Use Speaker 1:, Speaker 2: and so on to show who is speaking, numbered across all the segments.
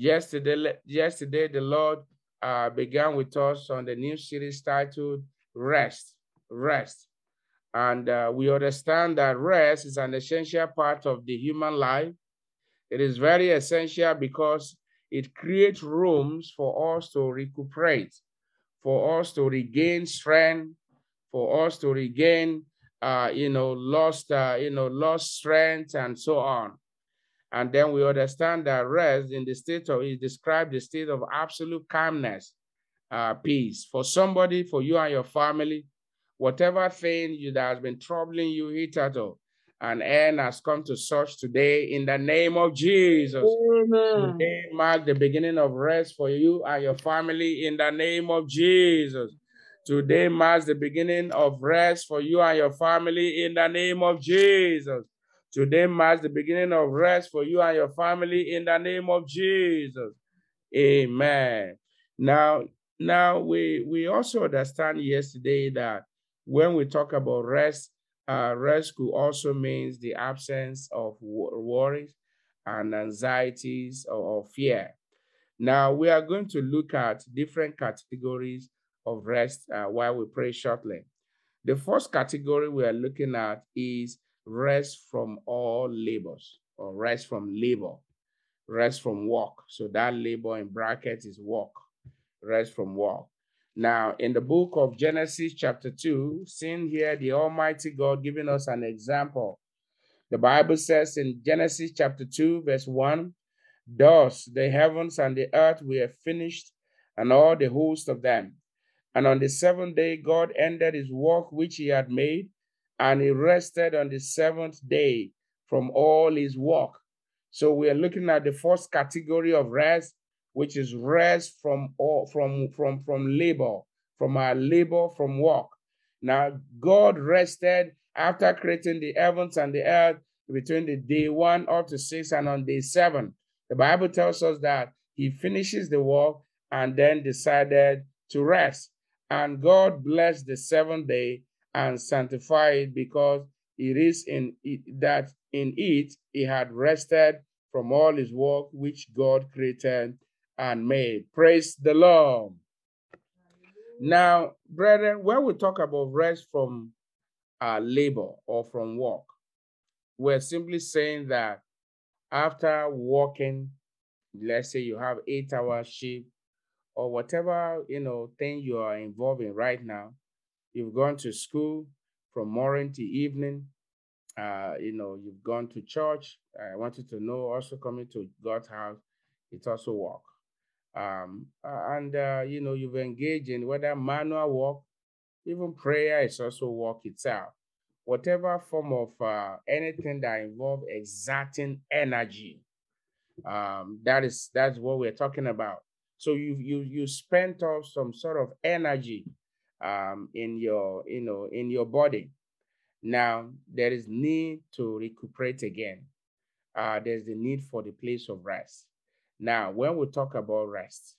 Speaker 1: Yesterday, yesterday the Lord uh, began with us on the new series titled Rest, Rest. And uh, we understand that rest is an essential part of the human life. It is very essential because it creates rooms for us to recuperate, for us to regain strength, for us to regain, uh, you know, lost, uh, you know, lost strength and so on. And then we understand that rest in the state of, is described the state of absolute calmness, uh, peace. For somebody, for you and your family, whatever thing you, that has been troubling you hitherto, an end has come to such today in the name of Jesus. Amen. Today mark the beginning of rest for you and your family in the name of Jesus. Today marks the beginning of rest for you and your family in the name of Jesus. Today marks the beginning of rest for you and your family in the name of Jesus. Amen. Now, now we we also understand yesterday that when we talk about rest, uh, rest could also means the absence of worries and anxieties or, or fear. Now we are going to look at different categories of rest uh, while we pray shortly. The first category we are looking at is rest from all labors or rest from labor, rest from work. So that labor in brackets is work, rest from work. Now, in the book of Genesis, chapter 2, seeing here the Almighty God giving us an example. The Bible says in Genesis chapter 2, verse 1 Thus the heavens and the earth were finished, and all the host of them. And on the seventh day, God ended his work which he had made, and he rested on the seventh day from all his work. So we are looking at the first category of rest, which is rest from all from from from labor, from our labor from work. Now God rested after creating the heavens and the earth between the day one up to six and on day seven. The Bible tells us that he finishes the work and then decided to rest. And God blessed the seventh day and sanctify it because it is in it, that in it he had rested from all his work which God created and made. Praise the Lord. Now, brethren, when we talk about rest from uh, labor or from work, we're simply saying that after working, let's say you have eight hour shift or whatever you know thing you are involved in right now, You've gone to school from morning to evening. Uh, you know, you've gone to church. I want you to know also coming to God's house, it's also work. Um, and, uh, you know, you've engaged in whether manual work, even prayer is also work itself. Whatever form of uh, anything that involves exerting energy, um, that is that's what we're talking about. So you you you spent off some sort of energy um, in your, you know, in your body. Now there is need to recuperate again. Uh, there's the need for the place of rest. Now, when we talk about rest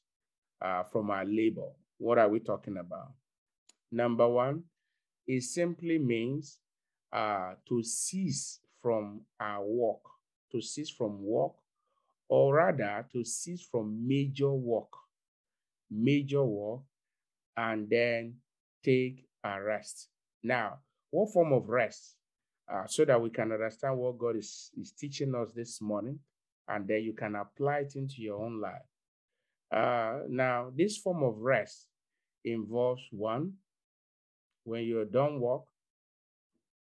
Speaker 1: uh, from our labor, what are we talking about? Number one, it simply means uh, to cease from our work, to cease from work, or rather to cease from major work, major work, and then take a rest. Now, what form of rest? Uh, so that we can understand what God is, is teaching us this morning, and then you can apply it into your own life. Uh, now, this form of rest involves one, when you're done work,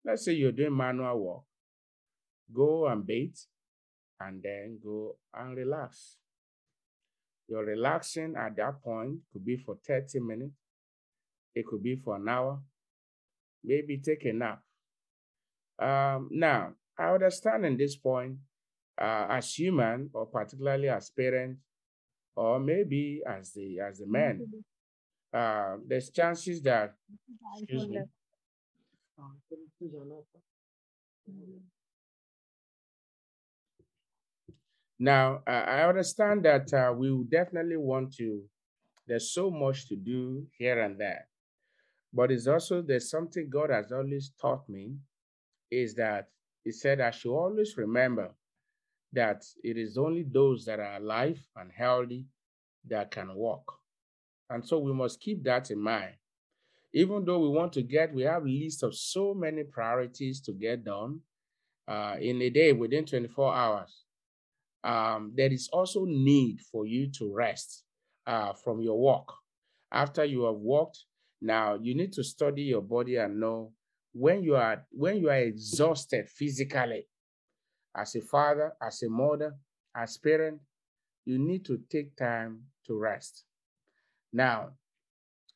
Speaker 1: let's say you're doing manual work, go and bathe, and then go and relax. You're relaxing at that point, could be for 30 minutes, it could be for an hour. Maybe take a nap. Um, now, I understand in this point, uh, as human, or particularly as parent, or maybe as the as the man, uh, there's chances that. Excuse me. Now, uh, I understand that uh, we definitely want to. There's so much to do here and there. But it's also there's something God has always taught me is that He said I should always remember that it is only those that are alive and healthy that can walk. And so we must keep that in mind. Even though we want to get, we have a list of so many priorities to get done uh, in a day within 24 hours. Um, there is also need for you to rest uh, from your walk. After you have walked, now you need to study your body and know when you are when you are exhausted physically, as a father, as a mother, as parent, you need to take time to rest. Now,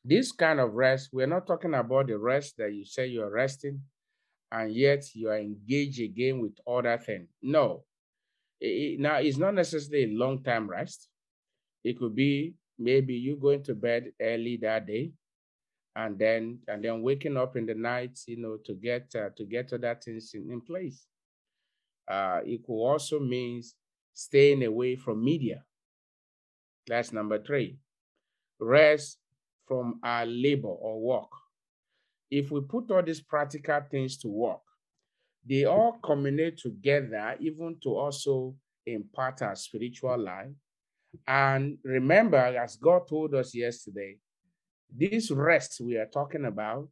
Speaker 1: this kind of rest, we're not talking about the rest that you say you're resting and yet you are engaged again with other things. No. It, now, it's not necessarily a long time rest. It could be maybe you going to bed early that day and then and then waking up in the night you know to get uh, to get other things in, in place. Uh, it could also means staying away from media. That's number three. Rest from our labor or work. If we put all these practical things to work they all culminate together even to also impart our spiritual life. And remember, as God told us yesterday, this rest we are talking about,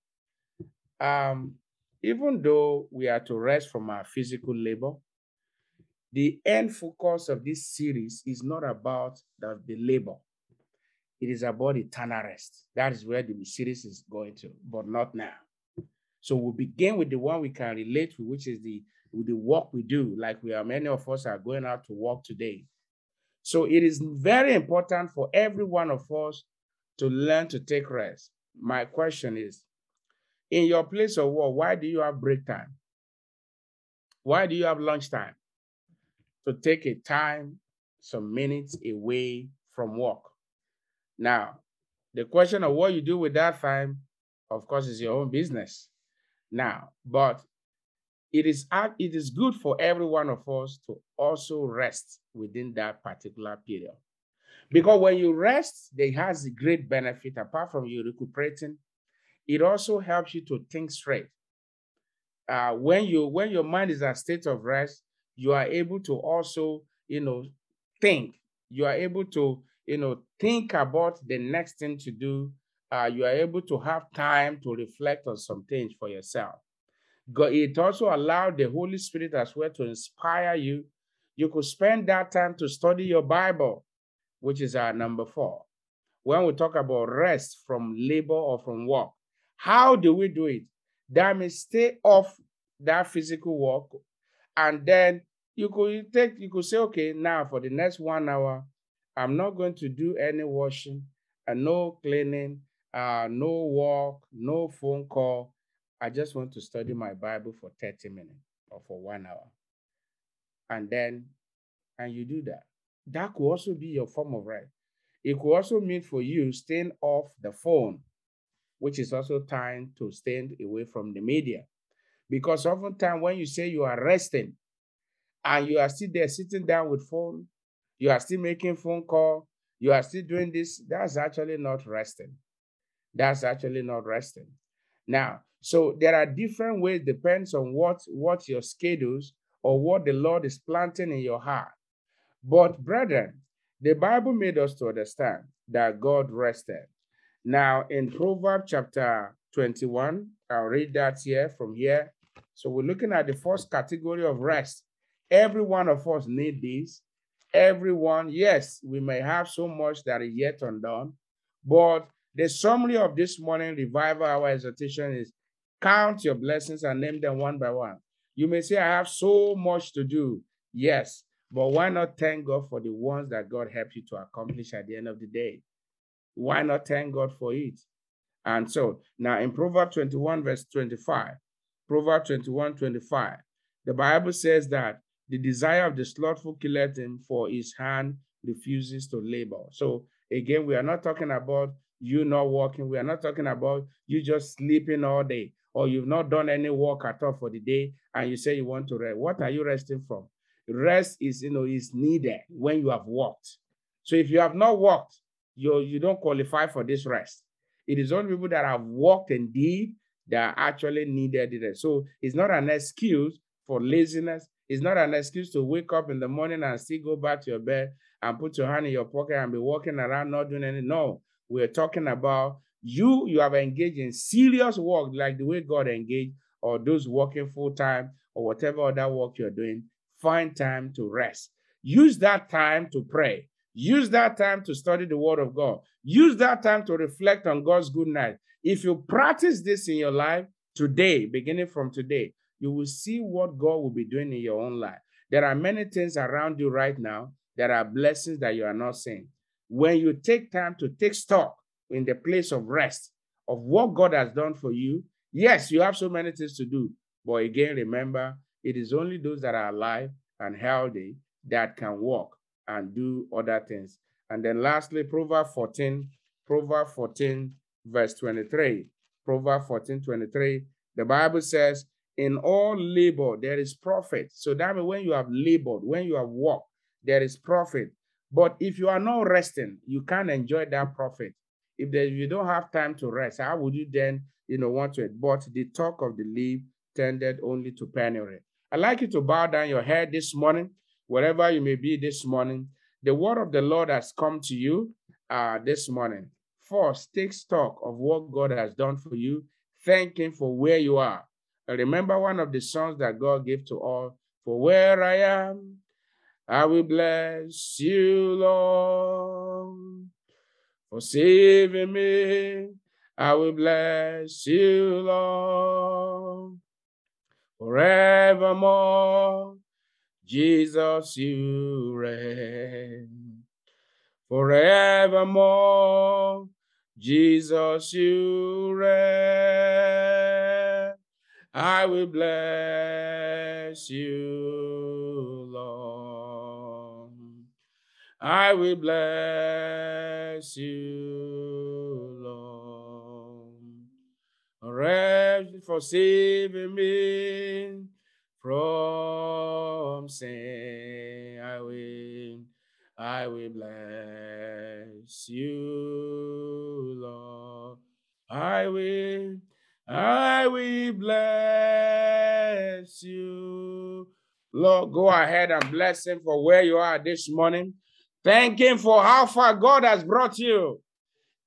Speaker 1: um, even though we are to rest from our physical labor, the end focus of this series is not about the, the labor. It is about eternal rest. That is where the series is going to, but not now. So we'll begin with the one we can relate to, which is the with the work we do, like we are many of us are going out to work today. So it is very important for every one of us to learn to take rest. My question is in your place of work, why do you have break time? Why do you have lunch time? To take a time, some minutes away from work. Now, the question of what you do with that time, of course, is your own business. Now, but it is it is good for every one of us to also rest within that particular period because when you rest there has a great benefit. Apart from you recuperating it also helps you to think straight. Uh, when you when your mind is in a state of rest you are able to also you know think. You are able to you know think about the next thing to do. Uh, you are able to have time to reflect on some things for yourself. It also allowed the Holy Spirit as well to inspire you. You could spend that time to study your Bible, which is our number four. When we talk about rest from labor or from work, how do we do it? That means stay off that physical work, and then you could take you could say, okay, now for the next one hour, I'm not going to do any washing and no cleaning, uh, no walk, no phone call. I just want to study my Bible for 30 minutes or for one hour. And then, and you do that. That could also be your form of rest. It could also mean for you staying off the phone, which is also time to stand away from the media. Because oftentimes when you say you are resting and you are still there sitting down with phone, you are still making phone call, you are still doing this, that's actually not resting. That's actually not resting. Now, so there are different ways, depends on what, what your schedules or what the Lord is planting in your heart. But brethren, the Bible made us to understand that God rested. Now in Proverbs chapter 21, I'll read that here from here. So we're looking at the first category of rest. Every one of us need this. Everyone, yes, we may have so much that is yet undone, but the summary of this morning revival, our exhortation is Count your blessings and name them one by one. You may say, I have so much to do. Yes, but why not thank God for the ones that God helped you to accomplish at the end of the day? Why not thank God for it? And so now in Proverbs 21, verse 25, Proverbs 21, 25, the Bible says that the desire of the slothful killeth him, for his hand refuses to labor. So again, we are not talking about you not working. We are not talking about you just sleeping all day or you've not done any work at all for the day and you say you want to rest. What are you resting from? Rest is, you know, is needed when you have worked. So if you have not worked, you, you don't qualify for this rest. It is only people that have worked indeed that actually needed it. So it's not an excuse for laziness. It's not an excuse to wake up in the morning and still go back to your bed and put your hand in your pocket and be walking around not doing anything. No, we're talking about you, you have engaged in serious work like the way God engaged, or those working full time, or whatever other work you're doing. Find time to rest. Use that time to pray. Use that time to study the word of God. Use that time to reflect on God's goodness. If you practice this in your life today, beginning from today, you will see what God will be doing in your own life. There are many things around you right now. There are blessings that you are not seeing. When you take time to take stock in the place of rest of what God has done for you, yes, you have so many things to do. But again, remember, it is only those that are alive and healthy that can walk and do other things. And then lastly, Proverbs 14, Proverbs 14, verse 23. Proverbs 14, 23. The Bible says, in all labor there is profit. So that means when you have labored, when you have worked, there is profit. But if you are not resting, you can't enjoy that profit. If, there, if you don't have time to rest, how would you then, you know, want to? But the talk of the leaf tended only to penury. I'd like you to bow down your head this morning, wherever you may be this morning. The word of the Lord has come to you uh, this morning. First, take stock of what God has done for you. Thank Him for where you are. And remember one of the songs that God gave to all For where I am, I will bless you, Lord. For saving me, I will bless you, Lord. Forevermore, Jesus, you reign. Forevermore, Jesus, you reign. I will bless you, Lord. I will bless you, Lord. Rest for saving me from sin. I will, I will bless you, Lord. I will I will bless you. Lord, go ahead and bless him for where you are this morning. Thank him for how far God has brought you.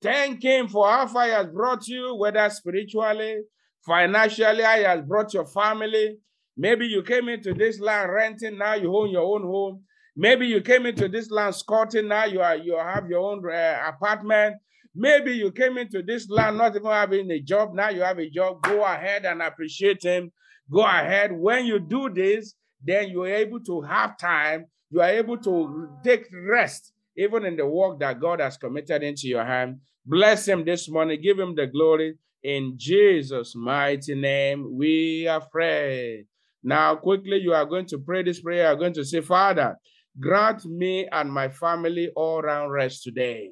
Speaker 1: Thank him for how far he has brought you, whether spiritually, financially, he has brought your family. Maybe you came into this land renting, now you own your own home. Maybe you came into this land squatting, now you are you have your own uh, apartment. Maybe you came into this land not even having a job. Now you have a job. Go ahead and appreciate Him. Go ahead. When you do this, then you are able to have time. You are able to take rest, even in the work that God has committed into your hand. Bless Him this morning. Give Him the glory. In Jesus' mighty name, we are prayed. Now, quickly, you are going to pray this prayer. You are going to say, Father, grant me and my family all round rest today.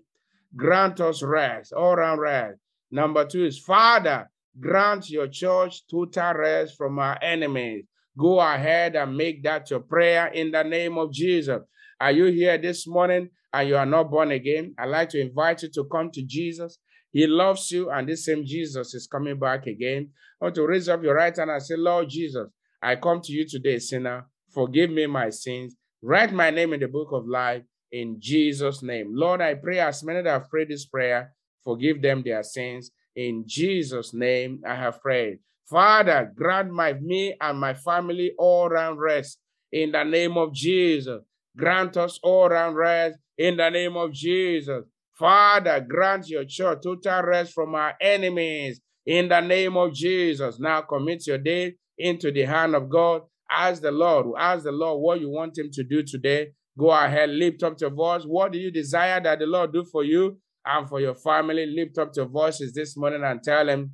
Speaker 1: Grant us rest, all round rest. Number two is, Father, grant your church total rest from our enemies. Go ahead and make that your prayer in the name of Jesus. Are you here this morning and you are not born again? I'd like to invite you to come to Jesus. He loves you, and this same Jesus is coming back again. I want to raise up your right hand and say, Lord Jesus, I come to you today, sinner. Forgive me my sins. Write my name in the book of life in Jesus' name. Lord, I pray as many that have prayed this prayer, forgive them their sins. In Jesus' name, I have prayed. Father, grant my me and my family all round rest in the name of Jesus. Grant us all round rest in the name of Jesus. Father, grant your church total rest from our enemies in the name of Jesus. Now commit your day into the hand of God. Ask the Lord, ask the Lord what you want him to do today Go ahead, lift up your voice. What do you desire that the Lord do for you and for your family? Lift up your voices this morning and tell him,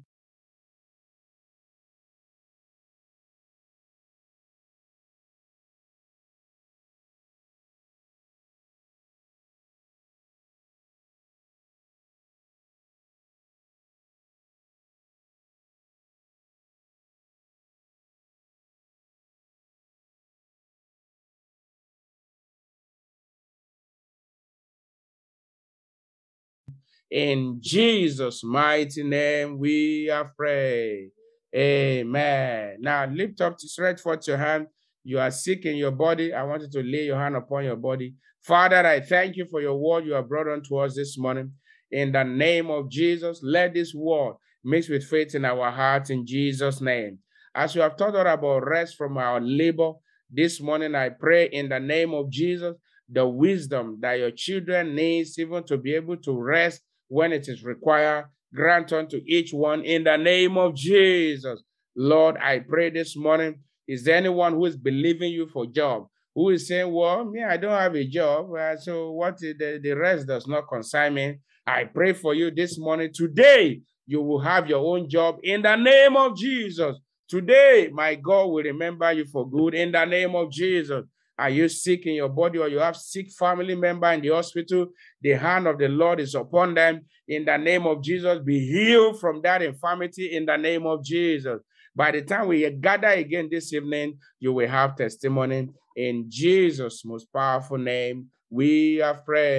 Speaker 1: In Jesus' mighty name, we are prayed. Amen. Now lift up, stretch forth your hand. You are sick in your body. I want you to lay your hand upon your body. Father, I thank you for your word you have brought unto us this morning. In the name of Jesus, let this word mix with faith in our hearts in Jesus' name. As you have taught us about rest from our labor, this morning I pray in the name of Jesus, the wisdom that your children needs even to be able to rest when it is required, grant unto each one in the name of Jesus. Lord, I pray this morning, is there anyone who is believing you for job? Who is saying, well, me, I don't have a job, uh, so what the, the rest does not concern me. I pray for you this morning. Today, you will have your own job in the name of Jesus. Today, my God will remember you for good in the name of Jesus. Are you sick in your body or you have sick family member in the hospital? The hand of the Lord is upon them in the name of Jesus. Be healed from that infirmity in the name of Jesus. By the time we gather again this evening, you will have testimony in Jesus' most powerful name. We are prayed.